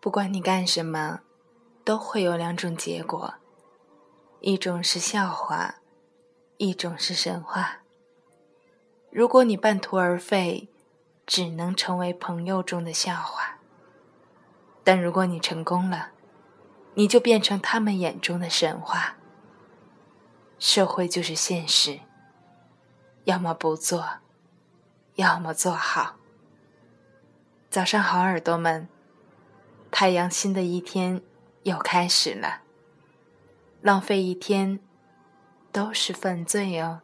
不管你干什么，都会有两种结果：一种是笑话，一种是神话。如果你半途而废，只能成为朋友中的笑话；但如果你成功了，你就变成他们眼中的神话。社会就是现实，要么不做，要么做好。早上好，耳朵们，太阳新的一天又开始了。浪费一天，都是犯罪哦。